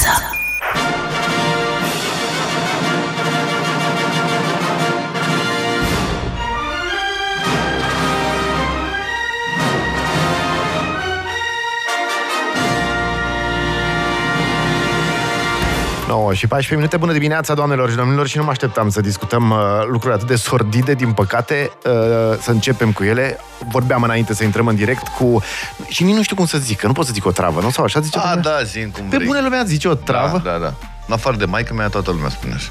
走9 și 14 minute. Bună dimineața, doamnelor și domnilor, și nu mă așteptam să discutăm uh, lucruri atât de sordide, din păcate, uh, să începem cu ele. Vorbeam înainte să intrăm în direct cu... Și nici nu știu cum să zic, că nu pot să zic o travă, nu? Sau așa zice A, lumea? da, zic cum Pe vrei. bune lumea zice o travă. Da, da, da. În afară de maică mea, toată lumea spune așa.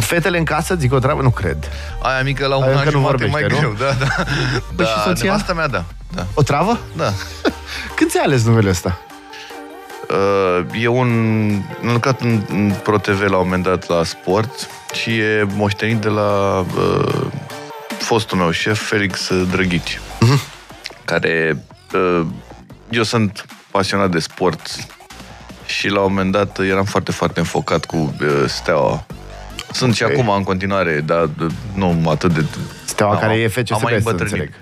Fetele în casă zic o treabă? Nu cred. Aia mică la un Aia an nu vorbește, mai nu? greu. Da, da. Păi Bă, da, și soția? Nevasta mea, da. da. O travă? Da. Când ți-ai ales numele ăsta? Uh, e un... Am lucrat în, în ProTV la un moment dat la sport și e moștenit de la uh, fostul meu șef, Felix Drăghici, Mhm. care... Uh, eu sunt pasionat de sport și la un moment dat eram foarte, foarte înfocat cu uh, Steaua. Sunt și Ok. acum în continuare, dar uh, nu atât de... Steaua Am- care e am FCSB, mai să îmbătrânit. înțeleg.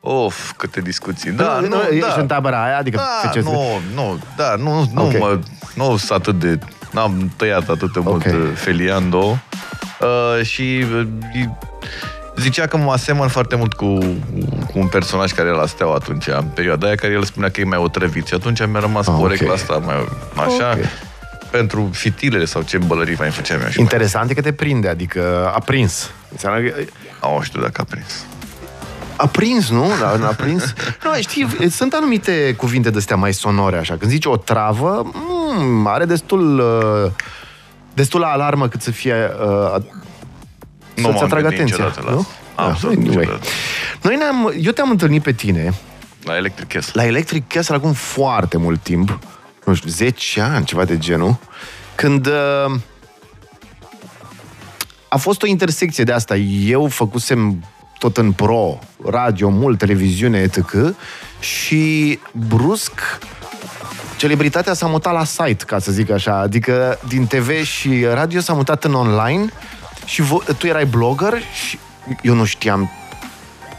Of, câte discuții. Da, nu, nu, nu, da. ești în tabăra aia, adică Da, FCSB. nu, nu, da, nu, nu, Ok. mă, nu sunt atât de... N-am tăiat atât de mult Ok. uh, Feliando uh, și uh, zicea că mă asemăn foarte mult cu, cu un personaj care era la Steaua atunci, în perioada aia, care el spunea că e mai otrăvit și atunci mi-a rămas Ah, ah, ok. porecla asta, mai, așa, Ok. pentru fitilele sau ce bălării mai făceam eu și mai... Interesant e că te prinde, adică a prins. Înseamnă că Nu știu dacă a prins. A prins, nu? Da, a prins. Nu, știi, sunt anumite cuvinte de-astea mai sonore, așa. Când zici o travă, mm, are destul... Uh, destul la alarmă cât să fie... Uh, Nu să-ți m-am atragă gândit atenția. niciodată la nu? asta. Absolut anyway. niciodată. Noi ne-am, eu te-am întâlnit pe tine La Electric Castle. la Electric Castle acum foarte mult timp, nu știu, 10 ani, ceva de genul, când uh, a fost o intersecție de asta. Eu făcusem tot în pro, radio, mult, televiziune, etc. Și brusc celebritatea s-a mutat la site, ca să zic așa. Adică din TV și radio s-a mutat în online și vo- tu erai blogger și eu nu știam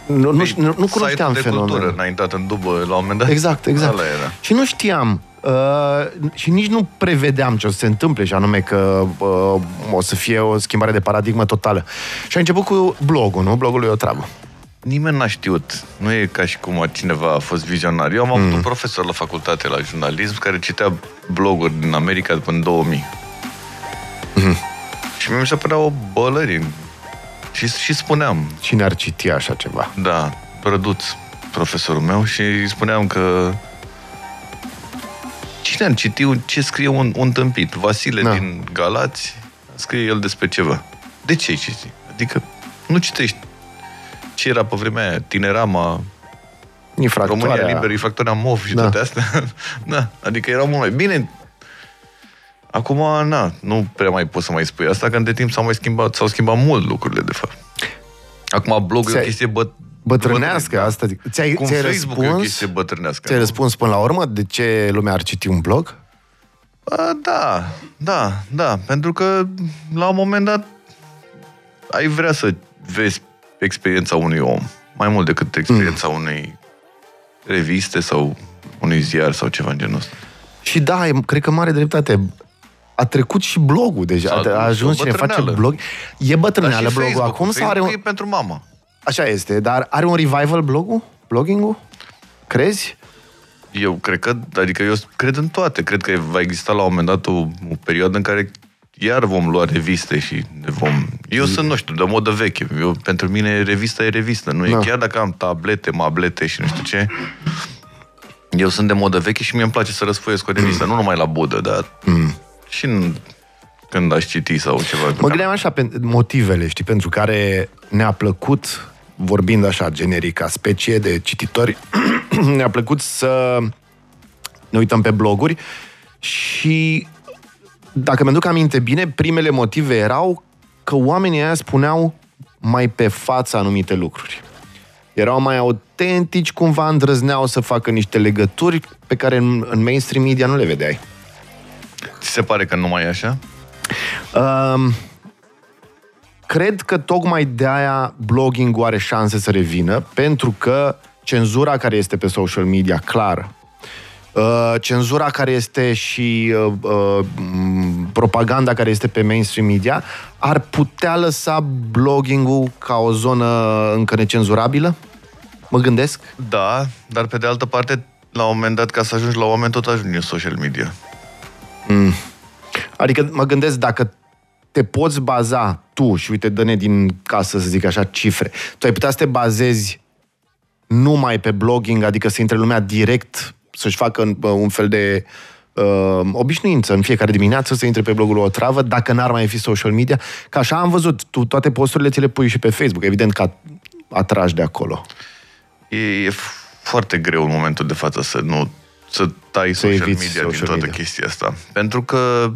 nu, nu, nu, nu cunoșteam Site-ul de cultură fenomenul. înaintat în dubă la un moment dat. Exact, exact. Ăla era. Și nu știam uh, și nici nu prevedeam ce o să se întâmple, și anume că uh, o să fie o schimbare de paradigmă totală. Și a început cu blogul, nu? Blogul lui o treabă. Nimeni n-a știut. Nu e ca și cum cineva a fost vizionar. Eu am avut un profesor la facultate la jurnalism care citea bloguri din America până în 2000. Și mi se părea o bălărie. Și, și spuneam, Cine ar citi așa ceva? da, Prăduț, profesorul meu, și îi spuneam că cine ar citi un- ce scrie un, un tâmpit? Vasile Da. din Galați scrie el despre ceva. De ce ai citi? Adică nu citești ce era pe vremea aia, Tinerama, Infractoarea. România Liberă, Infractoria MOV și Da. da. toate astea. da, adică erau mult mai bine. Acum, na, nu prea mai poți să mai spui asta, că între timp s-au mai schimbat, s-au schimbat mult lucrurile, de fapt. Acum blogul e o Ți-ai- chestie bă, Bătrânească, bătrân- asta zic. Ți-ai, Cum ți-ai Facebook e o răspuns? chestie bătrânească. Ți-ai răspuns până la urmă de ce lumea ar citi un blog? A, da, da, da, pentru că la un moment dat ai vrea să vezi experiența unui om, mai mult decât experiența Mm. unei reviste sau unui ziar sau ceva în genul ăsta. Și da, e- cred că mare dreptate. A trecut și blogul deja. S-a A, a dus ajuns o cine face bătrâneală. blog. E bătrâneală Dar și blogul Facebook-ul. acum sau are un... Facebook e pentru mama. Așa este, dar are un revival blogul? Blogging-ul? Crezi? Eu cred că, adică eu cred în toate. Cred că va exista la un moment dat o, o perioadă în care iar vom lua reviste și ne vom... Eu sunt, nu știu, de modă veche. Eu, pentru mine revista e revistă. Nu e Da. chiar dacă am tablete, mablete și nu știu ce. Eu sunt de modă veche și mie îmi place să răsfoiesc o revistă. Nu numai la budă, dar și în, când aș citi sau ceva. Mă gândeam așa pe motivele, știi, pentru care ne-a plăcut, vorbind așa generic, ca specie de cititori, ne-a plăcut să ne uităm pe bloguri și dacă mi-aduc aminte bine, primele motive erau că oamenii aia spuneau mai pe față anumite lucruri. Erau mai autentici, cumva îndrăzneau să facă niște legături pe care în, în mainstream media nu le vedeai. Ți se pare că nu mai e așa? Um, cred că tocmai de aia blogging are șanse să revină, pentru că cenzura care este pe social media, clar, uh, cenzura care este și uh, uh, m, propaganda care este pe mainstream media ar putea lăsa blogging-ul ca o zonă încă necenzurabilă? Mă gândesc? Da, dar pe de altă parte, la un moment dat, ca să ajungi la oameni, tot ajungi în social media. Adică mă gândesc dacă te poți baza tu și uite, dă-ne din casă, să zic așa, cifre. Tu ai putea să te bazezi numai pe blogging, adică să intre lumea direct, să-și facă un, un fel de uh, obișnuință în fiecare dimineață să intre pe blogul o travă, dacă n-ar mai fi social media. Că așa am văzut, tu toate posturile ți le pui și pe Facebook, evident că atragi de acolo. E, e foarte greu în momentul de față să nu să tai social eviți media social din toată media. chestia asta. Pentru că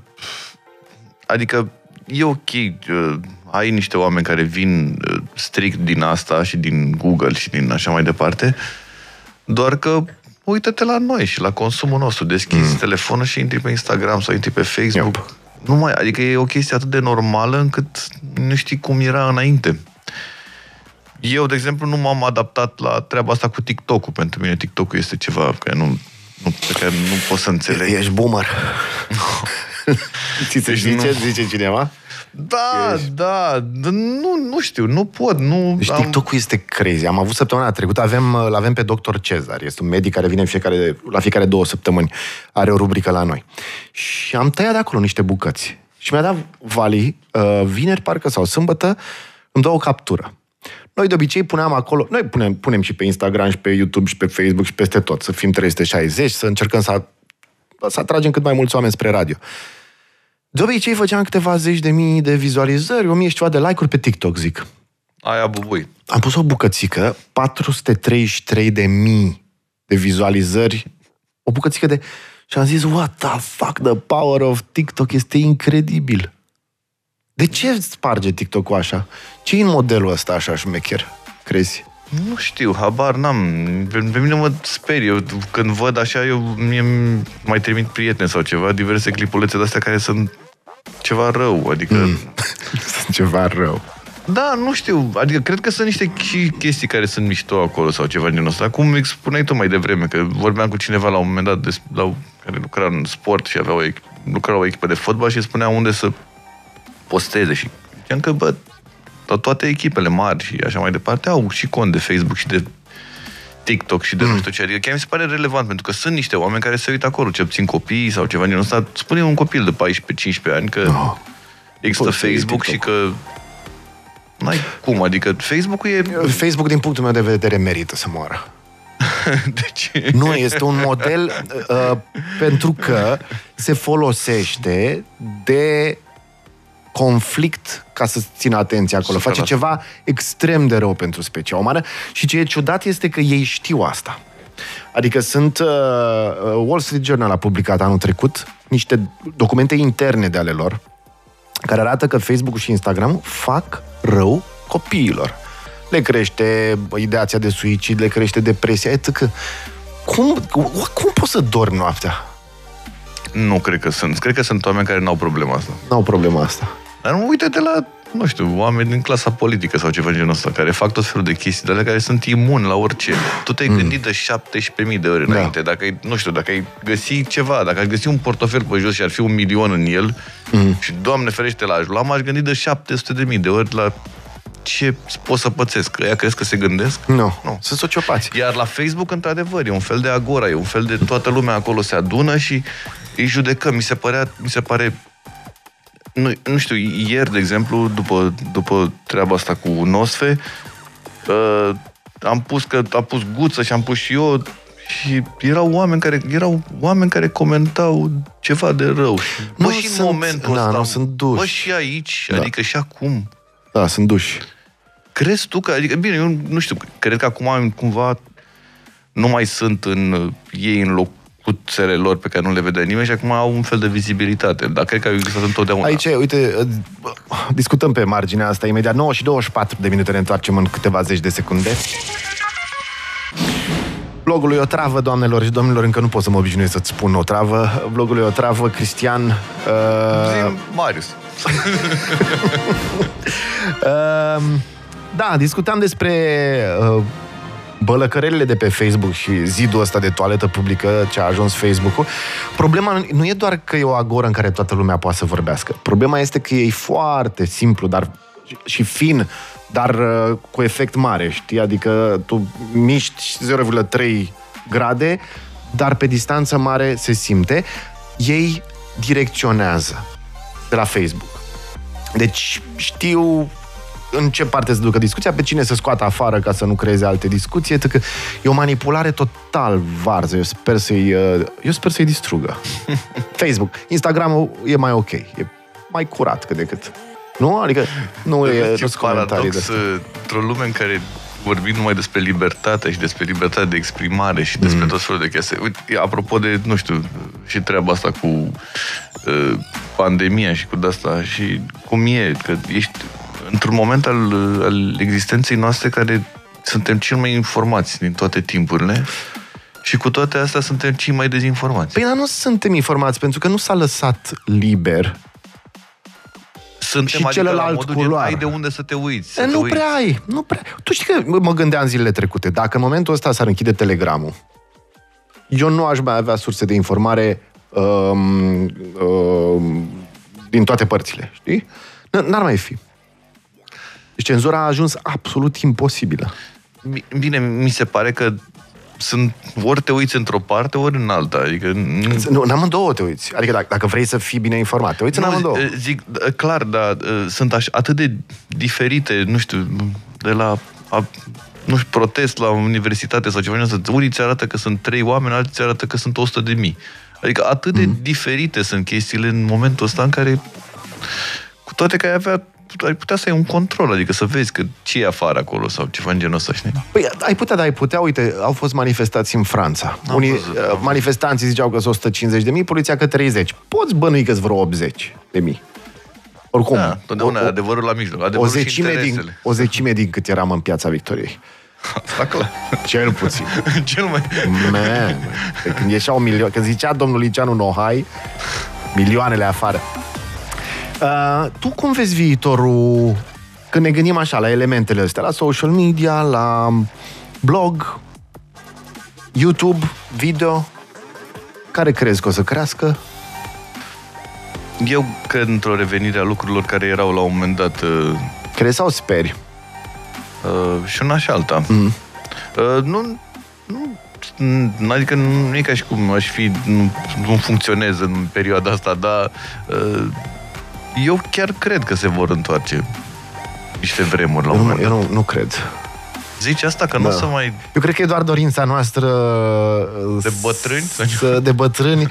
adică e ok, uh, ai niște oameni care vin uh, strict din asta și din Google și din așa mai departe, doar că uită-te la noi și la consumul nostru. Deschizi mm. telefonul și intri pe Instagram sau intri pe Facebook. Yup. Nu mai, adică e o chestie atât de normală încât nu știi cum era înainte. Eu, de exemplu, nu m-am adaptat la treaba asta cu TikTok-ul. Pentru mine TikTok-ul este ceva care nu, nu, pe care nu pot să înțeleg. Ești boomer. Ți se Deci zice, nu- zice cineva? Da, Ești- da, d- nu, nu știu, nu pot, nu Deci TikTok-ul este crazy. Am avut săptămâna trecută, avem, îl avem pe Dr. Cezar. Este un medic care vine în fiecare, la fiecare două săptămâni. Are o rubrică la noi. Și am tăiat de acolo niște bucăți. Și mi-a dat Vali, uh, vineri parcă sau sâmbătă, îmi dă o captură. Noi de obicei puneam acolo, noi punem, punem și pe Instagram și pe YouTube și pe Facebook și peste tot, să fim 360, să încercăm să, să atragem cât mai mulți oameni spre radio. De obicei făceam câteva zeci de mii de vizualizări, o mie și ceva de like-uri pe TikTok, zic. Aia bubui. Am pus o bucățică, 433 de mii de vizualizări, o bucățică de... Și am zis, what the fuck, the power of TikTok este incredibil. De ce sparge TikTok-ul așa? ce în modelul ăsta așa șmecher, crezi? Nu știu, habar n-am. Pe, pe mine mă sperie. Eu, când văd așa, eu mie îmi mai trimit prieteni sau ceva, diverse clipulețe de-astea care sunt ceva rău. Adică, mm. Sunt ceva rău. da, nu știu. Adică, cred că sunt niște și chestii care sunt mișto acolo sau ceva din ăsta. Cum îmi spuneai tu mai devreme, că vorbeam cu cineva la un moment dat des, la, care lucra în sport și avea o, ech- lucra la o echipă de fotbal și spunea unde să posteze și ziceam că, bă, to- toate echipele mari și așa mai departe au și cont de Facebook și de TikTok și de Mm. nu știu ce. Adică chiar mi se pare relevant, pentru că sunt niște oameni care se uită acolo, ce puțin copii sau ceva din ăsta. Spune un copil de 14-15 ani că Oh. există Poți să iei Facebook și TikTok. că N-ai cum, adică Facebook-ul e... Facebook, din punctul meu de vedere, merită să moară. De ce? Nu, este un model uh, pentru că se folosește de conflict ca să țină atenția acolo. Face 100%. ceva extrem de rău pentru specia umană și ce e ciudat este că ei știu asta. Adică sunt... Uh, uh, Wall Street Journal a publicat anul trecut niște documente interne de ale lor care arată că Facebook și Instagram fac rău copiilor. Le crește ideația de suicid, le crește depresia, etc. Cum, cum poți să dormi noaptea? Nu cred că sunt. Cred că sunt oameni care nu au problema asta. N-au problema asta. Dar nu uite-te la, nu știu, oameni din clasa politică sau ceva genul ăsta, care fac tot felul de chestii, de ale care sunt imuni la orice. Tu te-ai mm. gândit de 17.000 de ori Da. înainte. Dacă ai, nu știu, dacă ai găsi ceva, dacă ai găsi un portofel pe jos și ar fi un milion în el mm. și, Doamne ferește, l-aș lua, m-aș gândi de 700.000 de ori la ce pot să pățesc. Ea crezi că se gândesc? Nu, Nu. sunt sociopați. Iar la Facebook, într-adevăr, e un fel de agora, e un fel de toată lumea acolo se adună și îi judecă. Mi se părea, mi se pare nu, nu știu, ieri, de exemplu, după, după treaba asta cu Nosfe, uh, am pus că a pus guță și am pus și eu și erau oameni care, erau oameni care comentau ceva de rău. Și, Nu bă, și în sunt- momentul da, ăsta, nu sunt duși. bă, și aici, Da. adică și acum, Da, sunt duși. Crezi tu că, adică, bine, eu nu știu, cred că acum cumva nu mai sunt în uh, ei în locuțele lor pe care nu le vede nimeni și acum au un fel de vizibilitate. Dar cred că au existat întotdeauna. Aici, uite, uh, discutăm pe marginea asta imediat. 9 și 24 de minute ne întoarcem în câteva zeci de secunde. Blogul lui Otravă, doamnelor și domnilor, încă nu pot să mă obișnuiesc să-ți spun Otravă. Blogul lui Otravă, Cristian... Uh, Zi, Marius. uh, da, discutam despre uh, bălăcărelile de pe Facebook și zidul ăsta de toaletă publică ce a ajuns Facebook-ul, problema nu e doar că e o agoră în care toată lumea poate să vorbească. Problema este că e foarte simplu dar și fin, dar uh, cu efect mare, știi? Adică tu miști 0,3 grade, dar pe distanță mare se simte. Ei direcționează de la Facebook. Deci știu în ce parte să ducă discuția, pe cine să scoată afară ca să nu creeze alte discuții, că e o manipulare total varză. Eu sper să-i, uh, eu sper să-i distrugă. Facebook. Instagramul e mai ok. E mai curat cât de cât. Nu? Adică nu e Ce paradox uh, într-o lume în care vorbim numai despre libertate și despre libertatea de exprimare și despre mm. tot felul de chestii. Uite, apropo de, nu știu, și treaba asta cu uh, pandemia și cu asta și cum e, că ești într-un moment al, al existenței noastre care suntem cel mai informați din toate timpurile și cu toate astea suntem cei mai dezinformați. Păi, dar nu suntem informați, pentru că nu s-a lăsat liber suntem, și adică celălalt culoar. ai de unde să te uiți. Să e, te nu uiți. prea ai, nu prea. Tu știi că mă gândeam zilele trecute, dacă în momentul ăsta s-ar închide telegramul, eu nu aș mai avea surse de informare um, um, din toate părțile, știi? N-ar mai fi. Deci cenzura a ajuns absolut imposibilă. Bine, mi se pare că sunt, ori te uiți într-o parte, ori în alta. Adică... Nu, în amândouă te uiți. Adică dacă, dacă vrei să fii bine informat, te uiți nu, în amândouă. Zic, clar, dar sunt aș, atât de diferite, nu știu, de la a, nu știu, protest la universitate sau ceva, unii ți arată că sunt trei oameni, alții ți arată că sunt 100 de mii. Adică atât de mm. diferite sunt chestiile în momentul ăsta în care cu toate că ai avea ai putea să ai un control, adică să vezi că ce e afară acolo sau ceva în genul ăsta, știi? Păi ai putea, dar ai putea, uite, au fost manifestații în Franța. Am Unii văzut, uh, manifestanții ziceau că sunt 150 de mii, poliția că 30. Poți bănui că vreo 80 de mii. Oricum. Da, totdeauna o, adevărul la mijloc. Adevărul o, zecime din, o zecime din cât eram în piața Victoriei. Asta clar. Cel puțin. Cel mai... Man, când ieșeau milioane, când zicea domnul Liceanu Nohai, milioanele afară. Uh, tu cum vezi viitorul când ne gândim așa la elementele astea, la social media, la blog, YouTube, video? Care crezi că o să crească? Eu cred într-o revenire a lucrurilor care erau la un moment dat... Uh, crezi sau speri? Uh, și una și alta. Mm. Uh, nu, nu, adică nu e ca și cum aș fi, nu, nu funcționez în perioada asta, dar uh, eu chiar cred că se vor întoarce niște vremuri la un moment Eu nu, nu cred. Zici asta că da. nu o să mai... Eu cred că e doar dorința noastră... De bătrâni? Să, de bătrâni,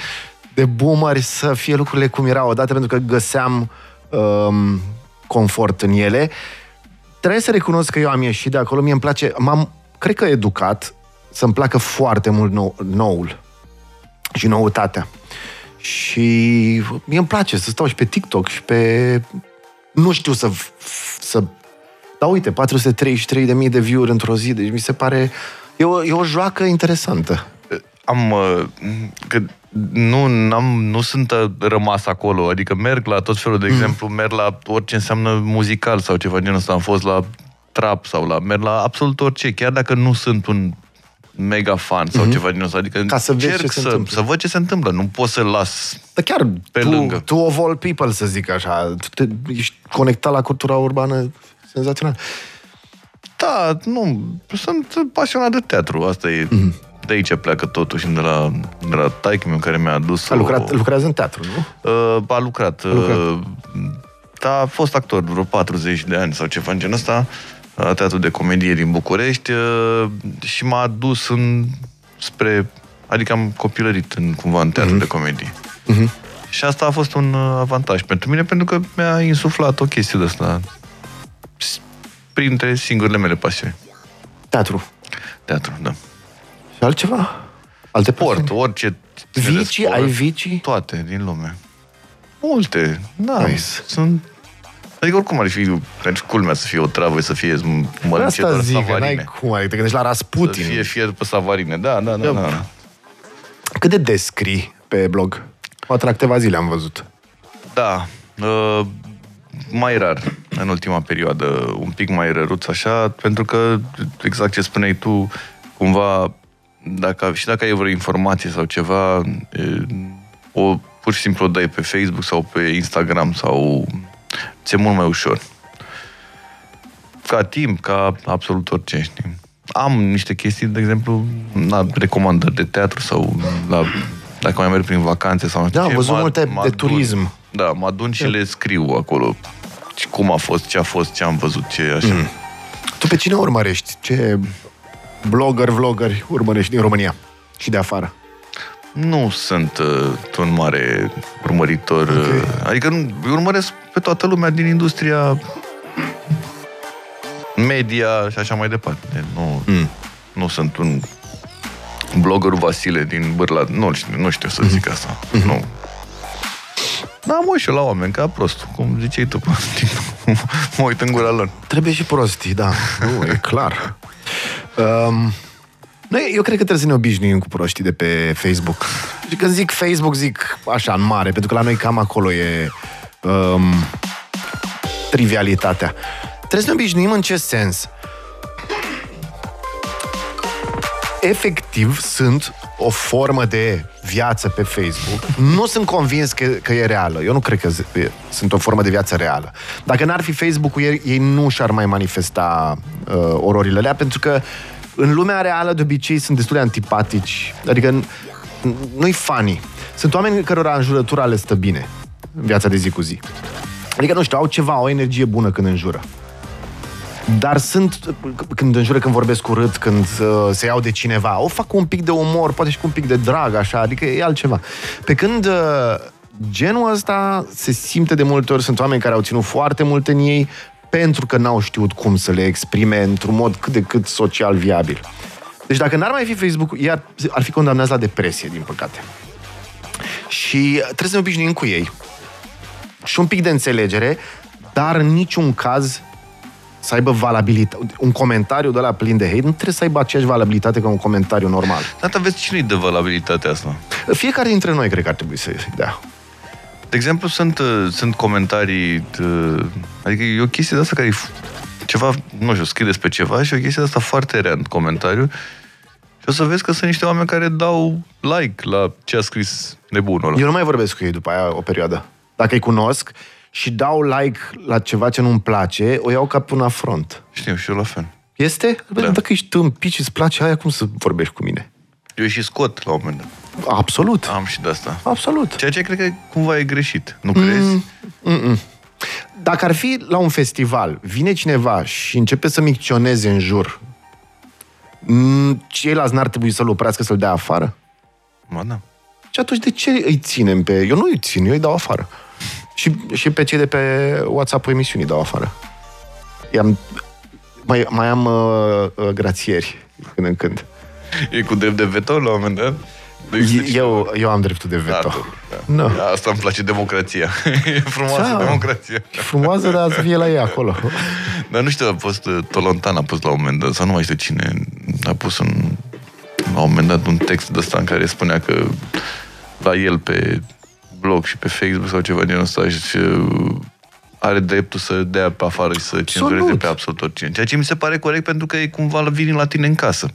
de boomeri, să fie lucrurile cum erau odată, pentru că găseam um, confort în ele. Trebuie să recunosc că eu am ieșit de acolo, mie îmi place, m-am, cred că educat să-mi placă foarte mult nou, noul și noutatea. Și mie îmi place să stau și pe TikTok și pe... Nu știu să... să... Dar uite, 433.000 de view-uri într-o zi, deci mi se pare... E o, e o joacă interesantă. Am... Uh, că nu, n-am, nu sunt rămas acolo, adică merg la tot felul, de mm. exemplu, merg la orice înseamnă muzical sau ceva genul ăsta, am fost la trap sau la, merg la absolut orice, chiar dacă nu sunt un mega fan sau mm-hmm. ceva din ăsta. Adică Ca să vezi ce să, se întâmplă. să văd ce se întâmplă. Nu pot să las Dar chiar pe tu, lângă. tu of all people, să zic așa, tu te, ești conectat la cultura urbană senzațional. Da, nu, sunt pasionat de teatru, asta e... Mm-hmm. De aici pleacă totuși, de la, de la taică meu care mi-a adus a lucrat, o... lucrează în teatru, nu? Uh, a lucrat. A lucrat. Uh, da, a fost actor vreo 40 de ani sau ceva în genul ăsta la Teatrul de Comedie din București uh, și m-a dus în, spre... Adică am copilărit în, cumva în Teatrul uh-huh. de Comedie. Uh-huh. Și asta a fost un uh, avantaj pentru mine, pentru că mi-a insuflat o chestie de asta printre singurele mele pasiuni. Teatru. Teatru, da. Și altceva? Alte Sport, pasiuni? orice... Vicii? Ai vicii? Toate din lume. Multe, da. Nice. Sunt Adică oricum ar fi, pentru culmea să fie o travă, să fie mănânce Asta doar zic, savarine. n-ai cum, adică te gândești la Rasputin. Să fie fier pe savarine, da, da, da. da. Cât de des scrii pe blog? Poate la câteva zile am văzut. Da, uh, mai rar în ultima perioadă, un pic mai răruț așa, pentru că, exact ce spuneai tu, cumva, dacă, și dacă ai vreo informație sau ceva, e, o, pur și simplu o dai pe Facebook sau pe Instagram sau ți-e mult mai ușor. Ca timp, ca absolut orice, știi? Am niște chestii, de exemplu, la recomandări de teatru sau la, dacă mai merg prin vacanțe sau nu știu Da, am ce, văzut mă- multe mă de adun. turism. Da, mă adun și le scriu acolo. Și cum a fost, ce a fost, ce am văzut, ce așa. Mm. Tu pe cine urmărești? Ce blogger, vloggeri urmărești din România și de afară? Nu sunt uh, un mare urmăritor. Ok. Uh, adică nu, eu urmăresc pe toată lumea din industria media și așa mai departe. Nu, Mm. nu sunt un blogger Vasile din Bârla. Nu, știu- nu știu să zic asta. Nu. Da, mă uit și eu la oameni, ca prost, cum ziceai tu. mă uit în gura lor. Trebuie și prostii, da. Nu, e clar. Um, noi, eu cred că trebuie să ne obișnuim cu proștii de pe Facebook. Și când zic Facebook, zic așa, în mare, pentru că la noi cam acolo e um, trivialitatea. Trebuie să ne obișnuim în ce sens? Efectiv, sunt o formă de viață pe Facebook. Nu sunt convins că, că e reală. Eu nu cred că z- e- sunt o formă de viață reală. Dacă n-ar fi Facebook-ul, ei, ei nu și-ar mai manifesta uh, ororile alea, pentru că în lumea reală, de obicei, sunt destul de antipatici. Adică n- nu-i funny. Sunt oameni cărora înjurătura le stă bine în viața de zi cu zi. Adică, nu știu, au ceva, o energie bună când înjură. Dar sunt, când înjură, când vorbesc urât, când uh, se iau de cineva, o fac cu un pic de umor, poate și cu un pic de drag, așa, adică e altceva. Pe când uh, genul ăsta se simte de multe ori, sunt oameni care au ținut foarte mult în ei pentru că n-au știut cum să le exprime într-un mod cât de cât social viabil. Deci dacă n-ar mai fi Facebook, iar ar fi condamnați la depresie, din păcate. Și trebuie să ne obișnuim cu ei. Și un pic de înțelegere, dar în niciun caz să aibă valabilitate. Un comentariu de la plin de hate nu trebuie să aibă aceeași valabilitate ca un comentariu normal. Dar aveți cine de valabilitatea asta? Fiecare dintre noi cred că ar trebui să dea. De exemplu, sunt, uh, sunt comentarii, uh, adică e o chestie de asta care e f- ceva, nu știu, scrie despre ceva și o chestie de asta foarte rea în comentariu și o să vezi că sunt niște oameni care dau like la ce a scris nebunul ăla. Eu nu mai vorbesc cu ei după aia o perioadă. Dacă îi cunosc și dau like la ceva ce nu-mi place, o iau ca pe un afront. Știu, și eu la fel. Este? Da. Dacă ești tâmpit și îți place aia, cum să vorbești cu mine? Eu și scot la un moment dat. Absolut. Am și de asta. Absolut. Ceea ce cred că cumva e greșit. Nu crezi? Dacă ar fi la un festival, vine cineva și începe să micționeze în jur, mm, ceilalți n-ar trebui să-l oprească, să-l dea afară? Ba da. Și atunci de ce îi ținem pe... Eu nu îi țin, eu îi dau afară. Și, și pe cei de pe WhatsApp-ul emisiunii dau afară. I-am, mai, mai am uh, uh, grațieri când în când. E cu drept de veto la un moment dat? Nu există și- Eu, eu am dreptul de veto. Da, da. Nu. Asta îmi place democrația. e frumoasă Da. democrația. E frumoasă, dar să fie la ei acolo. Dar nu știu, a fost uh, Tolontan a pus la un moment dat, sau nu mai știu cine, a pus un, la un moment dat un text de ăsta în care spunea că la el pe blog și pe Facebook sau ceva din ăsta și uh, are dreptul să dea pe afară și să cenzureze pe absolut oricine. Ceea ce mi se pare corect pentru că e cumva vine la tine în casă.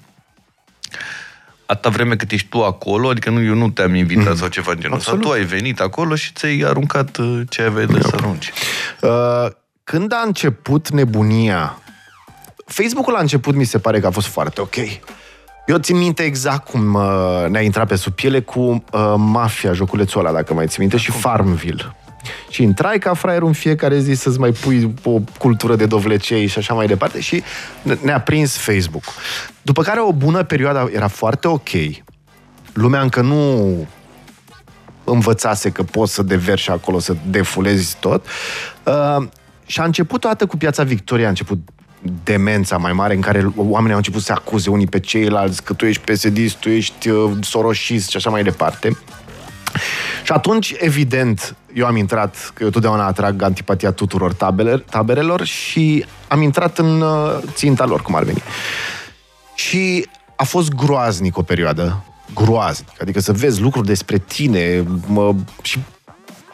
Atâta vreme cât ești tu acolo, adică nu, eu nu te-am invitat sau ceva din genul ăsta, Absolut. tu ai venit acolo și ți-ai aruncat uh, ce aveai de să arunci. Uh, când a început nebunia, Facebook-ul la început mi se pare că a fost foarte ok. Eu țin minte exact cum uh, ne-a intrat pe sub piele cu uh, Mafia, joculețul ăla, dacă mai ții minte, și Farmville. Și intrai ca fraierul în fiecare zi să-ți mai pui o cultură de dovlecei și așa mai departe și ne- ne-a prins Facebook. După care o bună perioadă era foarte ok. Lumea încă nu învățase că poți să deverși acolo, să defulezi tot. Uh, și a început toată cu Piața Victoria, a început demența mai mare în care oamenii au început să se acuze unii pe ceilalți, că tu ești psd tu ești uh, soroșist și așa mai departe. Și atunci, evident, eu am intrat, că eu totdeauna atrag antipatia tuturor tabeler, taberelor și am intrat în uh, ținta lor, cum ar veni. Și a fost groaznic o perioadă, groaznic. Adică să vezi lucruri despre tine mă, și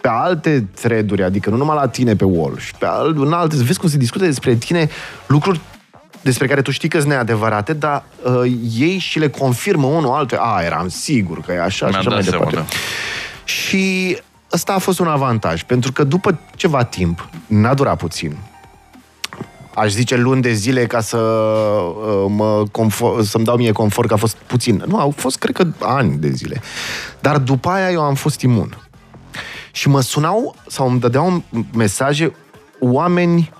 pe alte thread adică nu numai la tine pe wall, și pe alt, în alte, să vezi cum se discută despre tine lucruri despre care tu știi că sunt neadevărate, dar uh, ei și le confirmă unul altul. A, eram sigur că e așa și așa mai seama, departe. Da. Și ăsta a fost un avantaj, pentru că după ceva timp, n-a durat puțin, aș zice luni de zile ca să uh, mă confort, să-mi dau mie confort că a fost puțin. Nu, au fost, cred că, ani de zile. Dar după aia eu am fost imun. Și mă sunau sau îmi dădeau mesaje oameni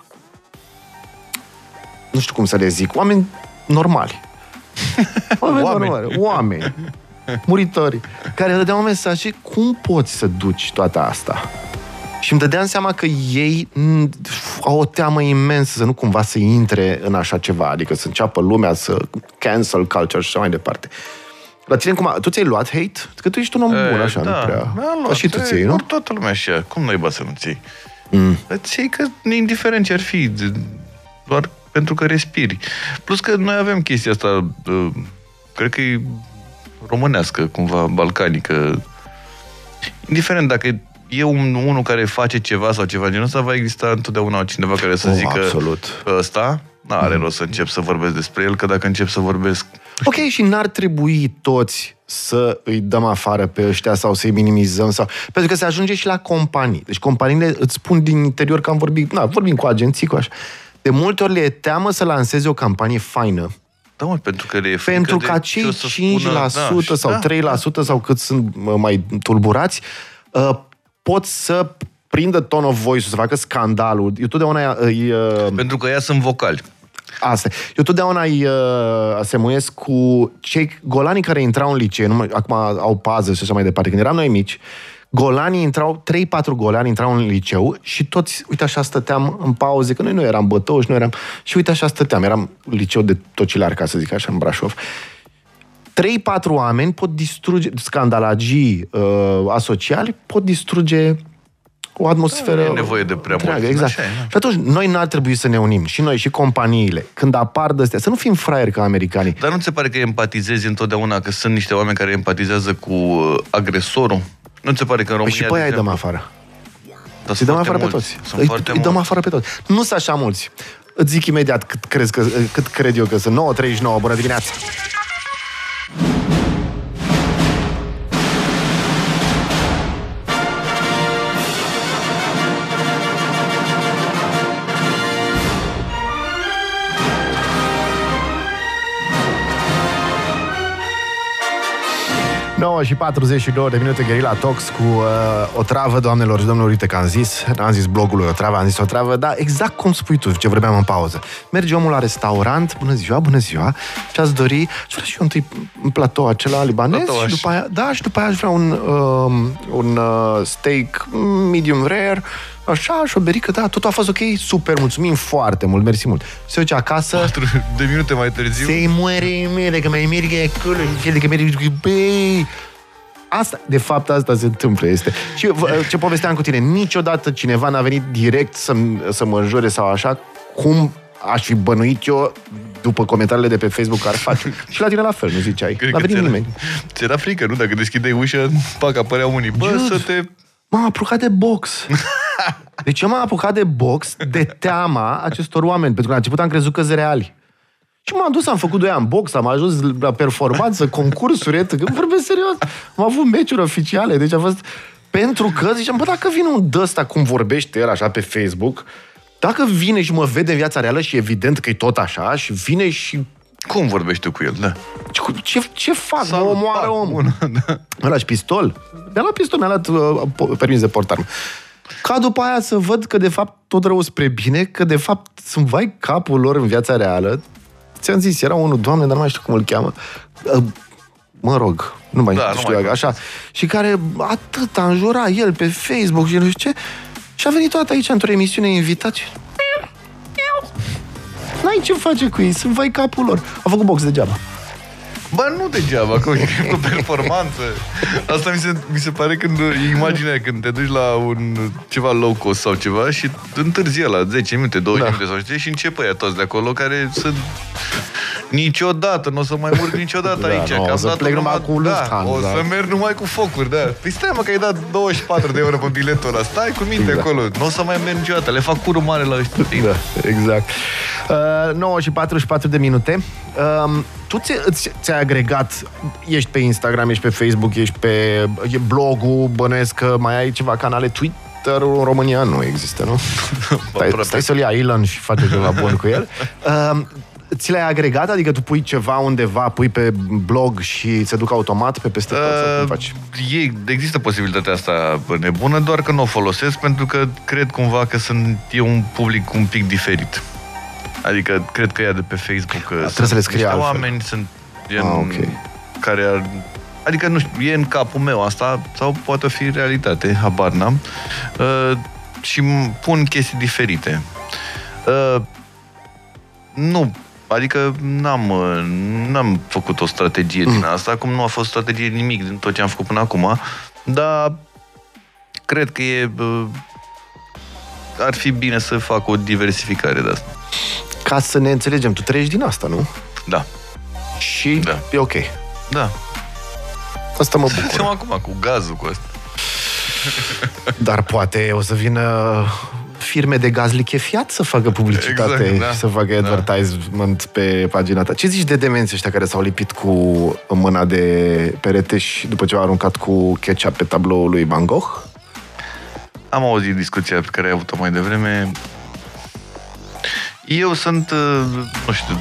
nu știu cum să le zic, oameni normali. Oameni, oameni. normali, oameni, muritori, care dădeau mesaje, cum poți să duci toată asta? Și îmi dădeam seama că ei au o teamă imensă să nu cumva să intre în așa ceva, adică să înceapă lumea să cancel culture și așa mai departe. La tine cum? Tu ți-ai luat hate? Că tu ești un om e, bun, așa, da, nu prea. Luat, și tu ți nu? Toată lumea așa. Cum noi ba să nu ții? Mm. Îți iei că, indiferent ce ar fi, doar pentru că respiri. Plus că noi avem chestia asta, cred că e românească, cumva, balcanică. Indiferent dacă e un, unul care face ceva sau ceva din ăsta, va exista întotdeauna cineva care să oh, zică absolut. ăsta, nu are mm. rost să încep să vorbesc despre el, că dacă încep să vorbesc... Ok, și n-ar trebui toți să îi dăm afară pe ăștia sau să-i minimizăm sau... Pentru că se ajunge și la companii. Deci companiile îți spun din interior că am vorbit, na, vorbim cu agenții, cu așa. De multe ori le e teamă să lanseze o campanie faină. Da, mă, pentru că le e Pentru ca cei 5% spună, da, sau da, 3% da. sau cât sunt mai tulburați, uh, pot să prindă tone of voice să facă scandalul. Eu totdeauna îi... Uh... Pentru că ea sunt vocali. Asta. Eu totdeauna îi uh, asemuiesc cu cei golanii care intrau în liceu, nu, acum au pază și așa mai departe. Când eram noi mici, golanii intrau, 3-4 golani intrau în liceu și toți, uite așa stăteam în pauze, că noi nu eram bătoși, nu eram... Și uite așa stăteam, eram liceu de tocilar, ca să zic așa, în Brașov. 3-4 oameni pot distruge, scandalagii uh, asociali pot distruge o atmosferă... Da, e nevoie de prea mult. Exact. Așa e, da. Și atunci, noi n-ar trebui să ne unim, și noi, și companiile, când apar de astea, să nu fim fraieri ca americanii. Dar nu ți se pare că empatizezi întotdeauna, că sunt niște oameni care empatizează cu uh, agresorul? Nu ți se pare că în România... Păi și pe aia îi dăm afară. Dar îi dăm afară mulți. pe toți. Sunt îi, foarte îi dăm afară pe toți. Nu sunt așa mulți. Îți zic imediat cât, crezi că, cât cred eu că sunt. 9.39, bună dimineața! Și 42 de minute Gherila Tox cu uh, o travă, doamnelor și domnilor, uite că am zis, am zis blogului o travă, am zis o travă, dar exact cum spui tu, ce vorbeam în pauză. Merge omul la restaurant, bună ziua, bună ziua, și ați dori, și vreau și eu întâi în platou acela libanez Platoaș. și după aia, da, și după aia aș vrea un, uh, un uh, steak medium rare, Așa, și o berică, da, totul a fost ok, super, mulțumim foarte mult, mersi mult. Se duce acasă... 4 de minute mai târziu. Se muere mele, că mai merge acolo, și că merge, băi, Asta, de fapt, asta se întâmplă. Este. Și ce povesteam cu tine, niciodată cineva n-a venit direct să, să mă jure sau așa, cum aș fi bănuit eu după comentariile de pe Facebook ar face. și la tine la fel, nu ziceai. Cred N-a venit nimeni. Ți-era frică, nu? Dacă deschideai ușa, pac, apărea unii. Bă, Just. să te... M-am apucat de box. Deci eu m-am apucat de box de teama acestor oameni, pentru că la început am crezut că sunt reali. Și m-am dus, am făcut doi ani box, am ajuns la performanță, concursuri, că vorbesc serios. Am avut meciuri oficiale, deci a fost... Pentru că ziceam, bă, dacă vine un dăsta cum vorbește el așa pe Facebook, dacă vine și mă vede în viața reală și evident că e tot așa și vine și cum vorbești tu cu el, da? Ce, ce fac? Mă omoară omul. Da. Mi-a luat pistol? Mi-a luat pistol, mi-a luat uh, permis de portarmă. Ca după aia să văd că de fapt tot rău spre bine, că de fapt sunt vai capul lor în viața reală. Ți-am zis, era unul, doamne, dar nu mai știu cum îl cheamă. Uh, mă rog, nu mai da, știu, nu mai așa. Și care atât a înjurat el pe Facebook și nu știu ce. Și a venit toată aici într-o emisiune invitat și... N-ai ce face cu ei, sunt vai capul lor. A făcut box degeaba. Bă, nu degeaba, că e o performanță. Asta mi se, mi se pare când imaginea când te duci la un ceva low cost sau ceva și întârzi la 10 minute, 20 da. minute sau știi, și începe aia toți de acolo care sunt Niciodată, nu o să mai urc niciodată Da, aici. nu, că o am să dat plec numai cu da, Lufthansa. o să merg numai cu focuri, da. Păi stai mă că ai dat 24 de euro pe biletul ăla. Stai cu minte Exact. acolo. Nu o să mai merg niciodată. Le fac curul mare la ăștia. Da, exact. Uh, 9 și 44 de minute. Uh, tu ți, ți, ți-ai agregat, ești pe Instagram, ești pe Facebook, ești pe e blogul, bănuiesc că mai ai ceva canale Twitter în România nu există, nu? stai, Aproape. stai să-l ia Elon și face ceva bun cu el. Uh, ți le-ai agregat? Adică tu pui ceva undeva, pui pe blog și se duc automat pe peste tot? sau cum Uh, faci? ei, există posibilitatea asta nebună, doar că nu o folosesc pentru că cred cumva că sunt e un public un pic diferit. Adică cred că ea de pe Facebook că trebuie sunt să le scrie niște altfel. oameni sunt gen, Ah, ok. care ar, adică nu știu, e în capul meu asta sau poate fi realitate, habar n-am. Uh, și îmi pun chestii diferite. Uh, nu, adică n-am, uh, n-am făcut o strategie din asta, cum nu a fost strategie nimic din tot ce am făcut până acum, dar cred că e uh, ar fi bine să fac o diversificare de asta. Ca să ne înțelegem, tu treci din asta, nu? Da, Și Da. e ok. da. Asta mă Suntem bucur. acum cu gazul cu asta. Dar poate o să vină firme de gaz lichefiat să facă publicitate Exact, da. și să facă Da. advertisement pe pagina ta. Ce zici de demenții ăștia care s-au lipit cu mâna de perete și după ce au aruncat cu ketchup pe tabloul lui Van Gogh? Am auzit discuția pe care ai avut-o mai devreme. Eu sunt, uh, nu știu,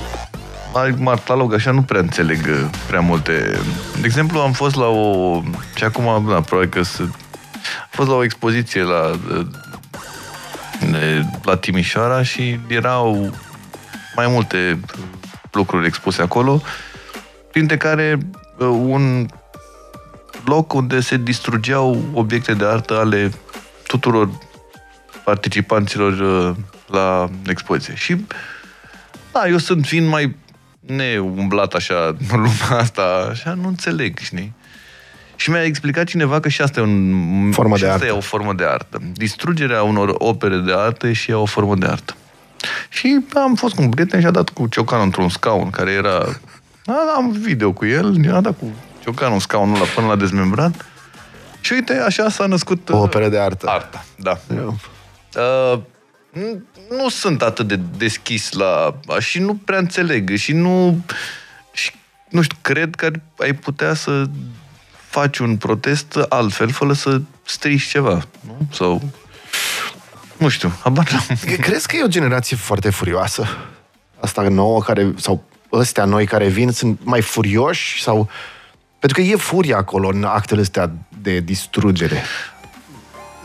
mai martalog, așa nu prea înțeleg uh, prea multe. De exemplu, am fost la o... Și acum, da, probabil că să... Am fost la o expoziție la, uh, de- la Timișoara și erau mai multe lucruri expuse acolo, printre care uh, un loc unde se distrugeau obiecte de artă ale tuturor participanților uh, la expoziție. Și da, eu sunt fiind mai neumblat așa în lumea asta, așa nu înțeleg, știi? Și mi-a explicat cineva că și asta e, un, Formă și de asta artă. e o formă de artă. Distrugerea unor opere de artă e și ea o formă de artă. Și am fost cu un prieten și a dat cu ciocanul într-un scaun care era... A, am video cu el, a dat cu ciocanul în scaunul ăla până la dezmembrat. Și uite, așa s-a născut O uh, operă de artă. arta. Da. Uh, nu- nu sunt atât de deschis la... și nu prea înțeleg și nu... Și, nu știu, cred că ai putea să faci un protest altfel, fără să strici ceva, nu? Sau... Nu știu, habar n-am. Crezi că e o generație foarte furioasă? Asta nouă care, sau ăstea noi care vin sunt mai furioși sau... Pentru că e furie acolo în actele astea de distrugere.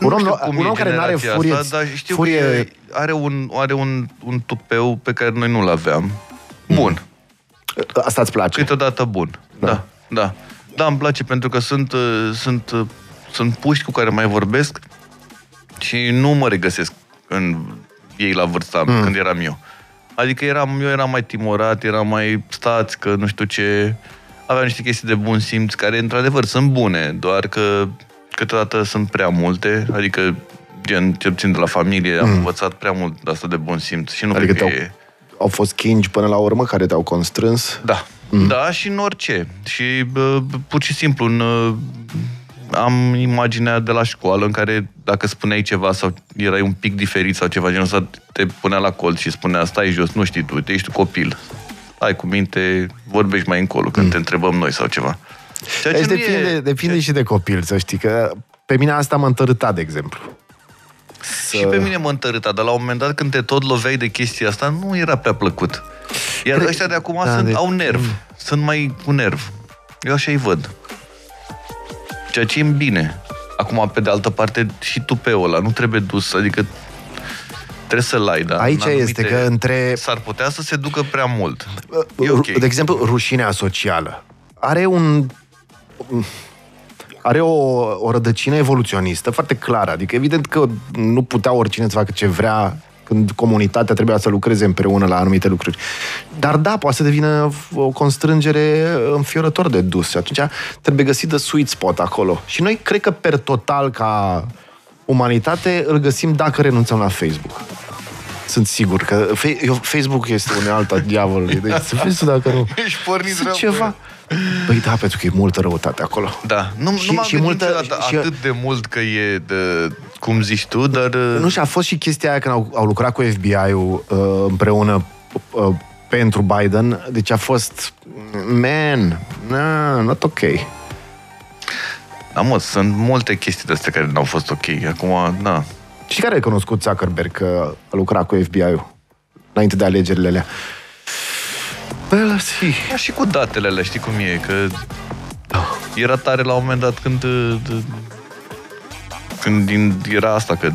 Un om, știu cum un e om care nu are generația furie, asta, dar știu furie că e- are un, are un, un tupeu pe care noi nu-l aveam. Bun. asta îți place. Câteodată bun. Da. Da. Da. Da, da îmi place pentru că sunt, uh, sunt, uh, sunt puști cu care mai vorbesc și nu mă regăsesc în ei la vârsta mm. când eram eu. Adică eram, eu eram mai timorat, eram mai stați, că nu știu ce... Aveam niște chestii de bun simț care, într-adevăr, sunt bune, doar că câteodată sunt prea multe, adică gen, cel puțin de la familie, am învățat prea mult de asta de bun simț și nu Adică cred că te-au, e... au fost chingi până la urmă care te-au constrâns. Da. Mm. Da, și în orice. Și bă, pur și simplu în, uh, am imaginea de la școală în care dacă spuneai ceva sau erai un pic diferit sau ceva genul ăsta, te punea la colț și spunea stai jos, nu știi tu, te ești copil. Ai cu minte, vorbești mai încolo când mm. te întrebăm noi sau ceva. Ceea Deci nu depinde, e- depinde și de copil, să știi, că pe mine asta m-a întărâtat, de exemplu. Să... Și pe mine mă întărâta, dar la un moment dat când te tot loveai de chestia asta, nu era prea plăcut. Iar Cred- ăștia de acum Da, sunt, de- au nerv. Sunt mai cu nerv. Eu așa îi văd. Ceea ce e bine. Acum, pe de altă parte, și tu pe ăla nu trebuie dus, adică trebuie să-l ai, da? Aici În este că între- S-ar putea să se ducă prea mult. E Ru- ok. De exemplu, rușinea socială. Are un... Are o, o rădăcină evoluționistă foarte clară. Adică evident că nu putea oricine să facă ce vrea când comunitatea trebuia să lucreze împreună la anumite lucruri. Dar da, poate să devină o constrângere înfiorător de dus. Și atunci trebuie găsit de sweet spot acolo. Și noi cred că per total ca umanitate îl găsim dacă renunțăm la Facebook. Sunt sigur că fe- eu, Facebook este un alt diavol. Deci să vezi tu dacă nu... Ești pornit Sunt rău, ceva. Băi, da, pentru că e multă răutate acolo. Da, nu, Și- nu m-am și gândit multă- niciodată și- atât de mult că e de, cum zici tu, dar... Nu și a fost și chestia aia când au, au lucrat cu FBI-ul uh, împreună uh, pentru Biden. Deci a fost... Man, nah, not ok. Da, mă, sunt multe chestii de astea care n-au fost ok. Acum, na. Și care a recunoscut Zuckerberg că a lucrat cu FBI-ul înainte de alegerile alea? Bă, si. Ca și cu datele alea, știi cum e, că era tare la un moment dat când d- când din, era asta, că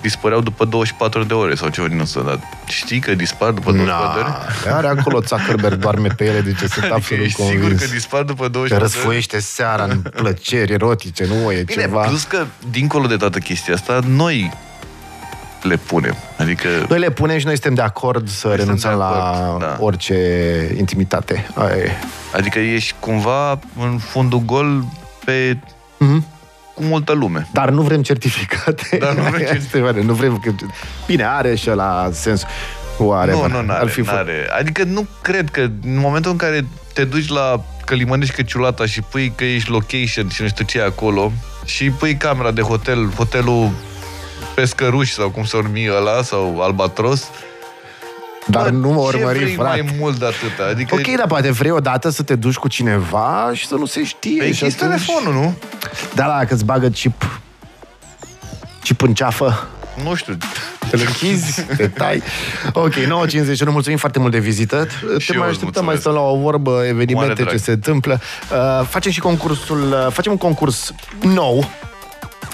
dispăreau după 24 de ore sau ceva din ăsta, dar știi că dispar după 24 de ore? Na, are acolo Zuckerberg doarme pe ele, deci sunt Adică absolut ești sigur convins. că dispar după Că 24 de ore? răsfoiește seara în plăceri erotice, nu e Bine, ceva... plus că, dincolo de toată chestia asta, noi le punem. Adică, Noi le punem și noi suntem de acord să suntem renunțăm de la acord, da. orice intimitate. Aia e. adică ești cumva în fundul gol pe Mhm. cu multă lume. Dar nu vrem certificate. Dar nu vrem Asta e, bine, nu vrem... că- Bine, are și la sens. Oare, Nu, nu, n-are, Ar fi fost- n-are. Adică nu cred că în momentul în care te duci la călimănești căciulata și pui că ești location și nu știu ce e acolo și pui camera de hotel, hotelul pescăruș sau cum se numi ăla, sau albatros, Dar bă, nu mă ce urmări, vrei frate. mai mult de atâta? Adică Ok, dar poate vrei odată să te duci cu cineva și să nu se știe. Păi și închizi atunci- telefonul, nu? Da, da, că îți bagă chip chip în ceafă. Nu știu. Îl închizi, te tai. Ok, 9.51, mulțumim foarte mult de vizită. Te eu mai îți așteptăm, mai mulțumesc. stăm la o vorbă, Mare evenimente, drag. ce se întâmplă. Uh, facem și concursul, uh, facem un concurs nou,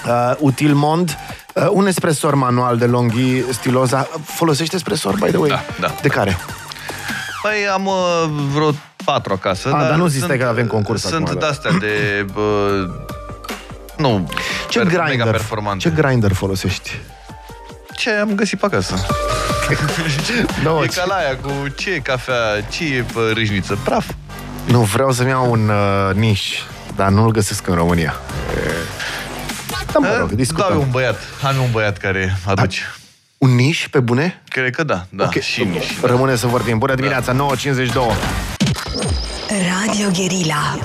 uh, Utilmond, uh, un espresor manual de Longhi Stiloza. Folosește espresor, by the way? Da, da. De care? Păi am uh, vreo patru acasă. Ah, dar nu zici sunt- că avem concurs Sunt acum, da. de-astea de... Bă, nu, Ce per- mega grinder, performante. ce grinder folosești? Ce am găsit pe acasă? No, e ca la aia cu ce e cafea, ce e pe râșniță? Praf. Nu, vreau să-mi iau un uh, niș, dar nu-l găsesc în România. Da, mă rog, Dau discutăm. un băiat, am un băiat care aduce. Un niș, pe bune? Cred că da, da, Ok. și nici. Da. Rămâne să vorbim. Bună dimineața, 9.52. Radio Guerilla